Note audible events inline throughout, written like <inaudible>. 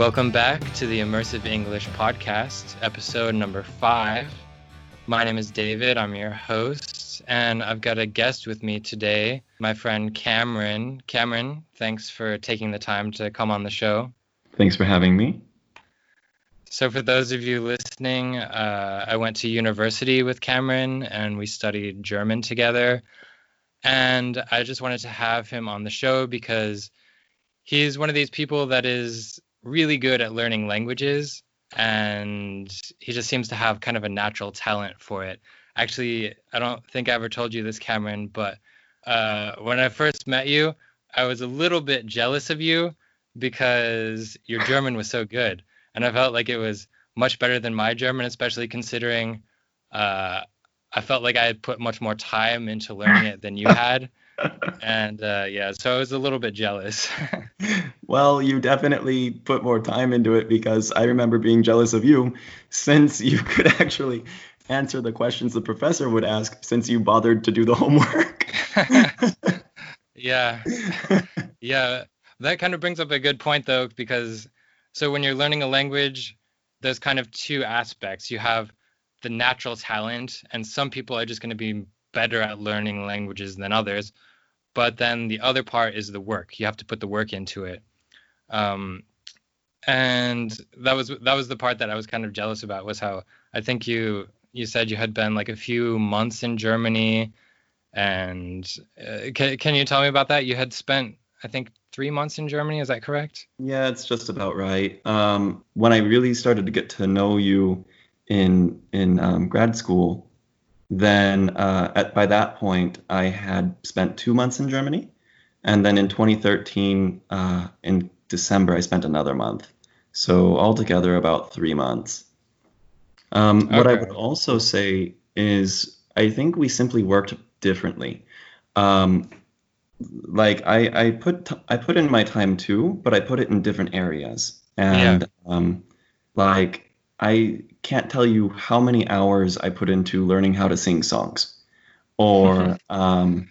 Welcome back to the Immersive English Podcast, episode number five. My name is David, I'm your host, and I've got a guest with me today, my friend Cameron. Cameron, thanks for taking the time to come on the show. Thanks for having me. So, for those of you listening, uh, I went to university with Cameron and we studied German together. And I just wanted to have him on the show because he's one of these people that is really good at learning languages and he just seems to have kind of a natural talent for it. Actually, I don't think I ever told you this, Cameron, but uh, when I first met you, I was a little bit jealous of you because your German was so good, and I felt like it was much better than my German, especially considering uh, I felt like I had put much more time into learning it than you <laughs> had. And uh, yeah, so I was a little bit jealous. <laughs> well, you definitely put more time into it because I remember being jealous of you since you <laughs> could actually answer the questions the professor would ask since you bothered to do the homework. <laughs> yeah. Yeah. That kind of brings up a good point though, because so when you're learning a language, there's kind of two aspects. You have the natural talent, and some people are just going to be better at learning languages than others but then the other part is the work. You have to put the work into it. Um, and that was that was the part that I was kind of jealous about was how I think you you said you had been like a few months in Germany, and uh, can can you tell me about that? You had spent I think three months in Germany. Is that correct? Yeah, it's just about right. Um, when I really started to get to know you in in um, grad school, then uh, at, by that point, I had spent two months in Germany. And then in 2013, uh, in December, I spent another month. So altogether, about three months. Um, okay. What I would also say is, I think we simply worked differently. Um, like I, I put t- I put in my time too, but I put it in different areas. And yeah. um, like I can't tell you how many hours I put into learning how to sing songs. Or <laughs> um,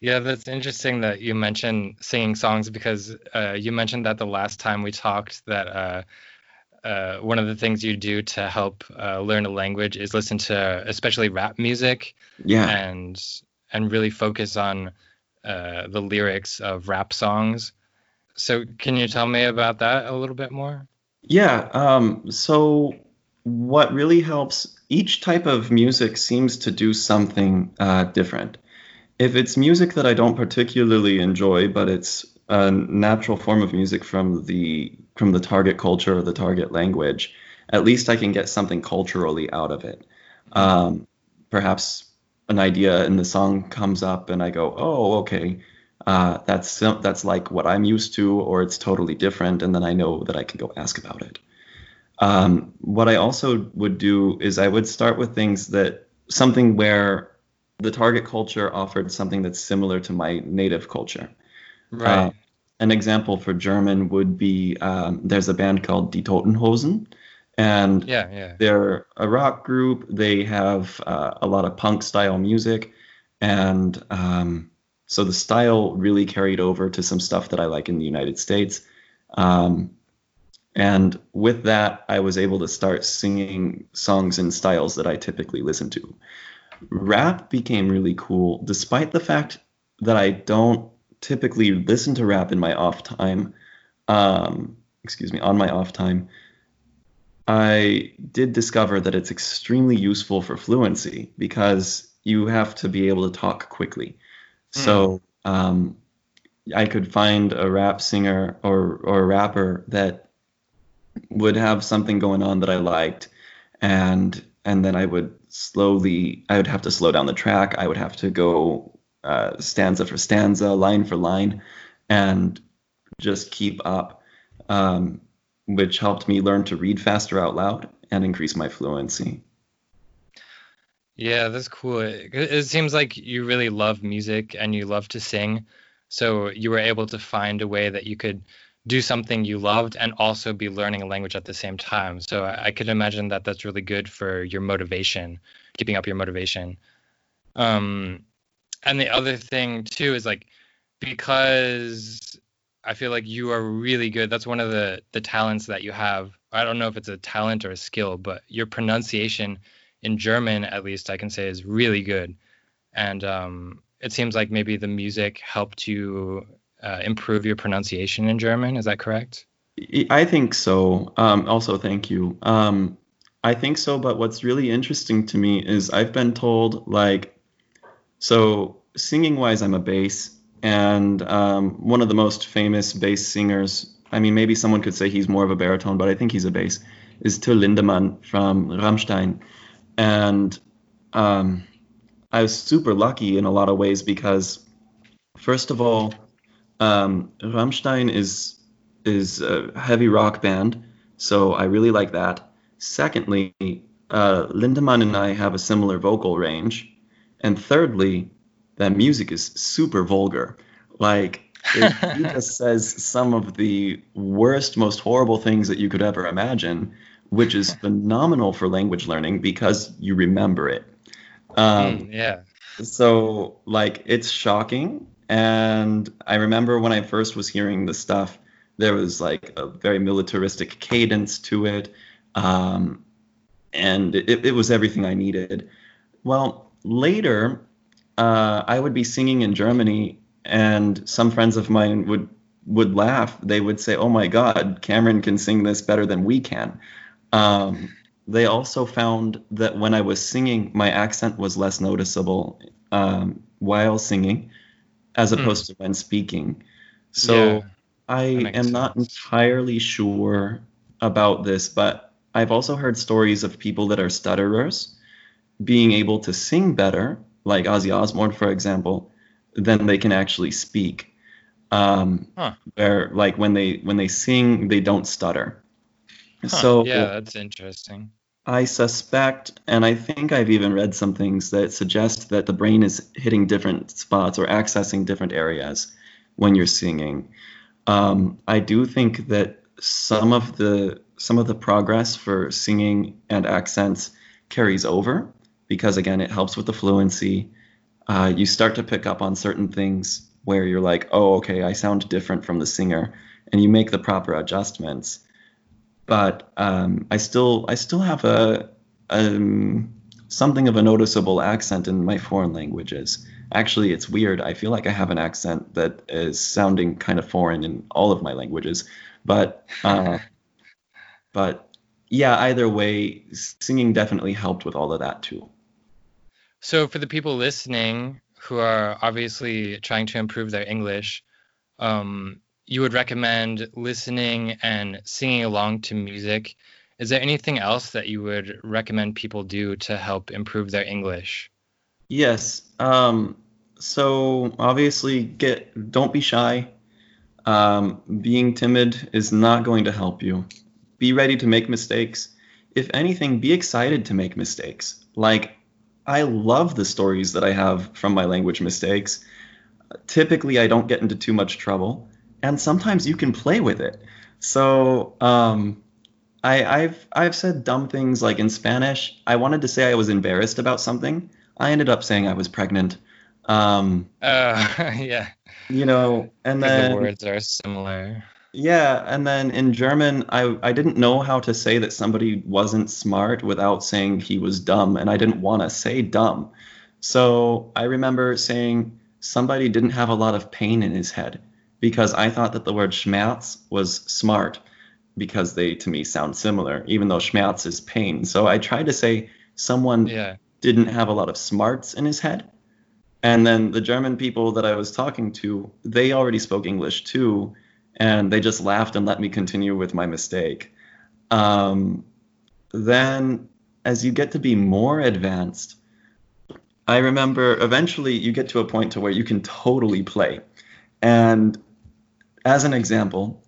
yeah, that's interesting that you mentioned singing songs because uh, you mentioned that the last time we talked that uh, uh, one of the things you do to help uh, learn a language is listen to especially rap music. Yeah. And and really focus on uh, the lyrics of rap songs. So can you tell me about that a little bit more? Yeah. Um, so what really helps each type of music seems to do something uh, different. If it's music that I don't particularly enjoy, but it's a natural form of music from the from the target culture or the target language, at least I can get something culturally out of it. Um, perhaps an idea in the song comes up, and I go, "Oh, okay, uh, that's that's like what I'm used to, or it's totally different," and then I know that I can go ask about it. Um, what I also would do is I would start with things that something where the target culture offered something that's similar to my native culture. Right. Uh, an example for German would be um, there's a band called Die Toten Hosen, and yeah, yeah. they're a rock group. They have uh, a lot of punk style music, and um, so the style really carried over to some stuff that I like in the United States. Um, and with that, I was able to start singing songs in styles that I typically listen to. Rap became really cool, despite the fact that I don't typically listen to rap in my off time. Um, excuse me, on my off time. I did discover that it's extremely useful for fluency because you have to be able to talk quickly. So um, I could find a rap singer or, or a rapper that would have something going on that I liked, and and then I would slowly I would have to slow down the track. I would have to go uh, stanza for stanza, line for line, and just keep up, um, which helped me learn to read faster out loud and increase my fluency. Yeah, that's cool. It, seems like you really love music and you love to sing. So you were able to find a way that you could do something you loved and also be learning a language at the same time. So I, I could imagine that that's really good for your motivation, keeping up your motivation. Um, and the other thing too is like because I feel like you are really good. That's one of the the talents that you have. I don't know if it's a talent or a skill, but your pronunciation in German, at least, I can say is really good. And um, it seems like maybe the music helped you uh, improve your pronunciation in German. Is that correct? I think so. Um, also, thank you. Um, I think so, but what's really interesting to me is I've been told, like, so singing wise, I'm a bass, and um, one of the most famous bass singers, I mean, maybe someone could say he's more of a baritone, but I think he's a bass, is Till Lindemann from Rammstein. And um, I was super lucky in a lot of ways because, first of all, um, Rammstein is is a heavy rock band, so I really like that. Secondly, uh, Lindemann and I have a similar vocal range, and thirdly, that music is super vulgar. Like it, he <laughs> just says some of the worst, most horrible things that you could ever imagine, which is phenomenal for language learning because you remember it. Um, mm, yeah. So like it's shocking, and I remember when I first was hearing the stuff, there was like a very militaristic cadence to it, um, and it, it was everything I needed. Well, later uh, I would be singing in Germany, and some friends of mine would would laugh. They would say, "Oh my God, Cameron can sing this better than we can." Um, they also found that when I was singing, my accent was less noticeable um, while singing, as hmm. opposed mm. to when speaking. So yeah, I am sense. not entirely sure about this, but I've also heard stories of people that are stutterers being able to sing better like Ozzy Osbourne, for example, than they can actually speak. Um, huh. Where like when they when they sing, they don't stutter. Huh. So yeah, that's interesting. I suspect, and I think I've even read some things that suggest that the brain is hitting different spots or accessing different areas when you're singing. Um, I do think that some of the some of the progress for singing and accents carries over because again, it helps with the fluency. Uh, you start to pick up on certain things where you're like, oh, okay, I sound different from the singer, and you make the proper adjustments. But um, I still, I still have a, um, something of a noticeable accent in my foreign languages. Actually, it's weird. I feel like I have an accent that is sounding kind of foreign in all of my languages, but, uh, <laughs> but yeah, either way, singing definitely helped with all of that too. So, for the people listening who are obviously trying to improve their English, um, you would recommend listening and singing along to music. Is there anything else that you would recommend people do to help improve their English? Yes. Um, so obviously, get don't be shy. Um, being timid is not going to help you. Be ready to make mistakes. If anything, be excited to make mistakes. Like I love the stories that I have from my language mistakes. Typically, I don't get into too much trouble, and sometimes you can play with it. So, um, I, I've I've said dumb things like in Spanish. I wanted to say I was embarrassed about something. I ended up saying I was pregnant. Um, uh, <laughs> yeah. You know, and then the words are similar. Yeah, and then in German, I I didn't know how to say that somebody wasn't smart without saying he was dumb, and I didn't want to say dumb. So I remember saying somebody didn't have a lot of pain in his head because I thought that the word Schmerz was smart because they to me sound similar, even though Schmerz is pain. So I tried to say someone yeah. didn't have a lot of smarts in his head. And then the German people that I was talking to, they already spoke English too and they just laughed and let me continue with my mistake. Um, then, as you get to be more advanced, I remember eventually you get to a point to where you can totally play. And as an example,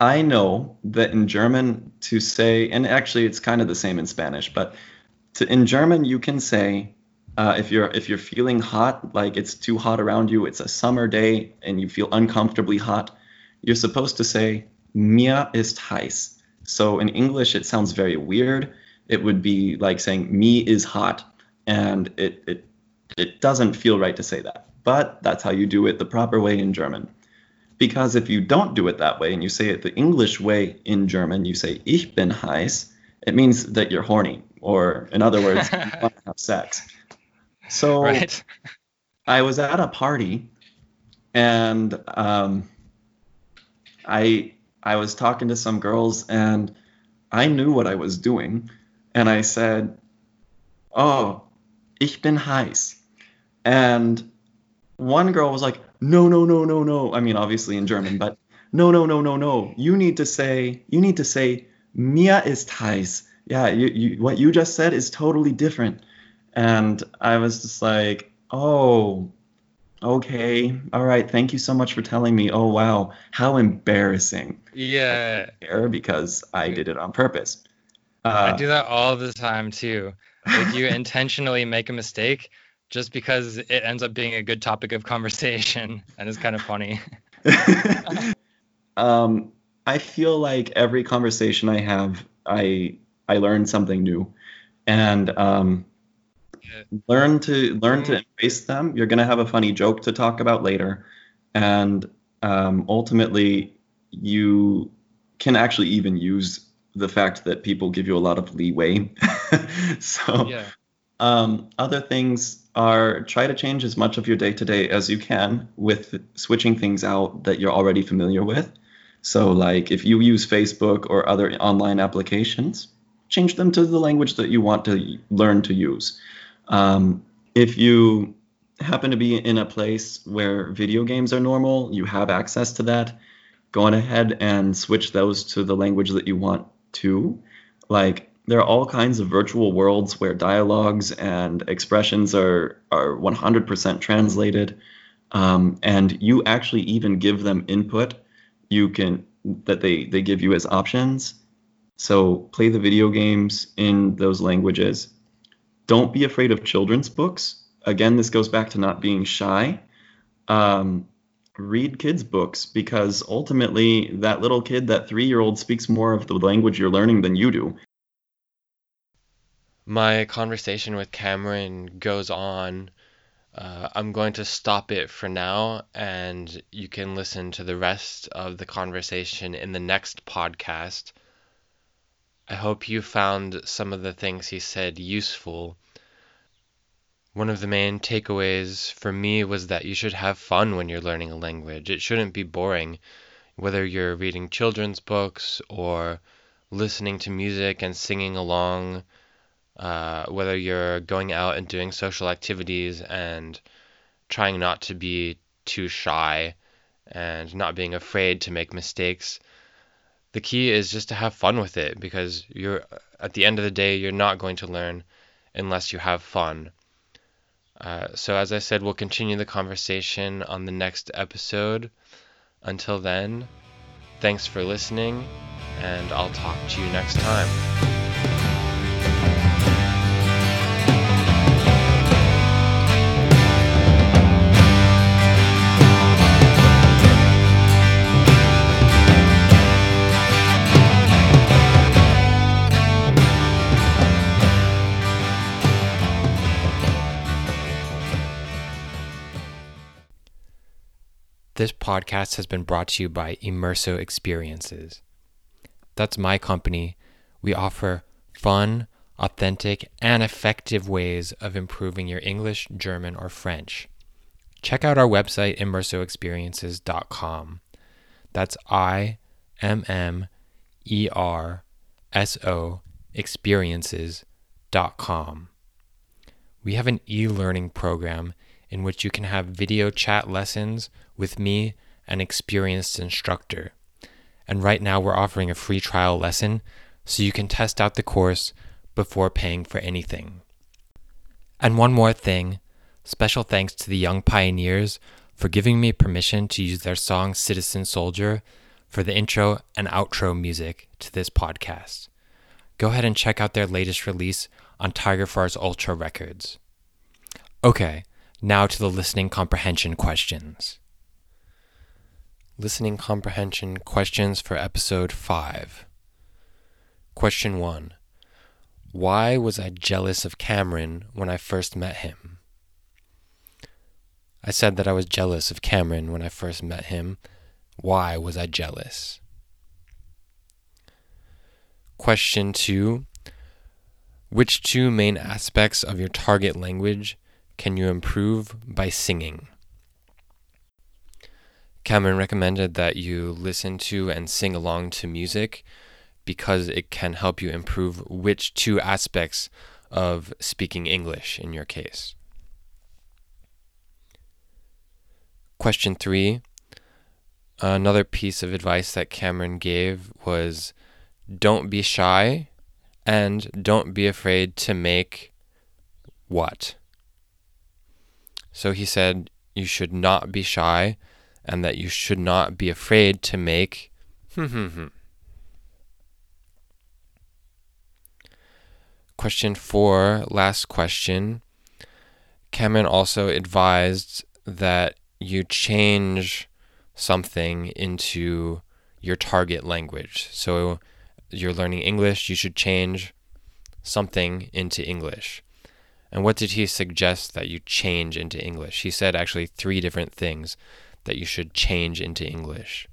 I know that in German to say, and actually it's kind of the same in Spanish, but to, in German you can say uh, if you're if you're feeling hot, like it's too hot around you, it's a summer day and you feel uncomfortably hot, you're supposed to say mir ist heiß. So in English, it sounds very weird. It would be like saying me is hot, and it it it doesn't feel right to say that. But that's how you do it the proper way in German. Because if you don't do it that way and you say it the English way in German, you say ich bin heiß, it means that you're horny, or in other words, you <laughs> want to have sex. So Right. I was at a party and um, I I was talking to some girls and I knew what I was doing and I said, "Oh, ich bin heiß." And one girl was like, "No, no, no, no, no." I mean, obviously in German, but no, no, no, no, no. You need to say you need to say mir ist heiß. Yeah, you, you what you just said is totally different. And I was just like, "Oh, okay. All right. Thank you so much for telling me. Oh, wow. How embarrassing." Yeah. Because I did it on purpose. I Uh, do that all the time too. Like you intentionally make a mistake just because it ends up being a good topic of conversation <laughs> and it's kind of funny. <laughs> um, I feel like every conversation I have, I I learn something new, and um, Yeah. learn to learn to embrace them. You're gonna have a funny joke to talk about later, and um, ultimately, you can actually even use the fact that people give you a lot of leeway. <laughs> so Yeah. um, other things are try to change as much of your day to day as you can with switching things out that you're already familiar with. So, like if you use Facebook or other online applications, change them to the language that you want to learn to use. Um, if you happen to be in a place where video games are normal, you have access to that, go on ahead and switch those to the language that you want to. Like there are all kinds of virtual worlds where dialogues and expressions are are 100% translated, um, and you actually even give them input. You can that they they give you as options. So play the video games in those languages. Don't be afraid of children's books. Again, this goes back to not being shy. Um, read kids' books because ultimately, that little kid, that three year old, speaks more of the language you're learning than you do. My conversation with Cameron goes on. Uh, I'm going to stop it for now, and you can listen to the rest of the conversation in the next podcast. I hope you found some of the things he said useful. One of the main takeaways for me was that you should have fun when you're learning a language. It shouldn't be boring, whether you're reading children's books or listening to music and singing along uh, whether you're going out and doing social activities and trying not to be too shy and not being afraid to make mistakes. The key is just to have fun with it because you're at the end of the day you're not going to learn unless you have fun. Uh, so as I said, we'll continue the conversation on the next episode. Until then, thanks for listening, and I'll talk to you next time. Podcast has been brought to you by Immerso Experiences. That's my company. We offer fun, authentic, and effective ways of improving your English, German, or French. Check out our website, immersoexperiences.com. That's I M M E R S O experiences.com. We have an e learning program in which you can have video chat lessons with me, an experienced instructor. And right now, we're offering a free trial lesson so you can test out the course before paying for anything. And one more thing special thanks to the Young Pioneers for giving me permission to use their song Citizen Soldier for the intro and outro music to this podcast. Go ahead and check out their latest release on Tiger Farce Ultra Records. Okay, now to the listening comprehension questions. Listening comprehension questions for episode 5. Question 1 Why was I jealous of Cameron when I first met him? I said that I was jealous of Cameron when I first met him. Why was I jealous? Question two Which two main aspects of your target language can you improve by singing? Cameron recommended that you listen to and sing along to music because it can help you improve which two aspects of speaking English in your case. Question three. Another piece of advice that Cameron gave was don't be shy and don't be afraid to make what? So he said you should not be shy and that you should not be afraid to make <laughs> question four, last question. Cameron also advised that you change something into your target language. So you're learning English, you should change something into English. And what did he suggest that you change into English? He said actually three different things that you should change into English.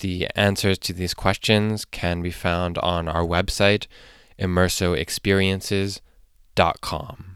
The answers to these questions can be found on our website, immersoexperiences.com.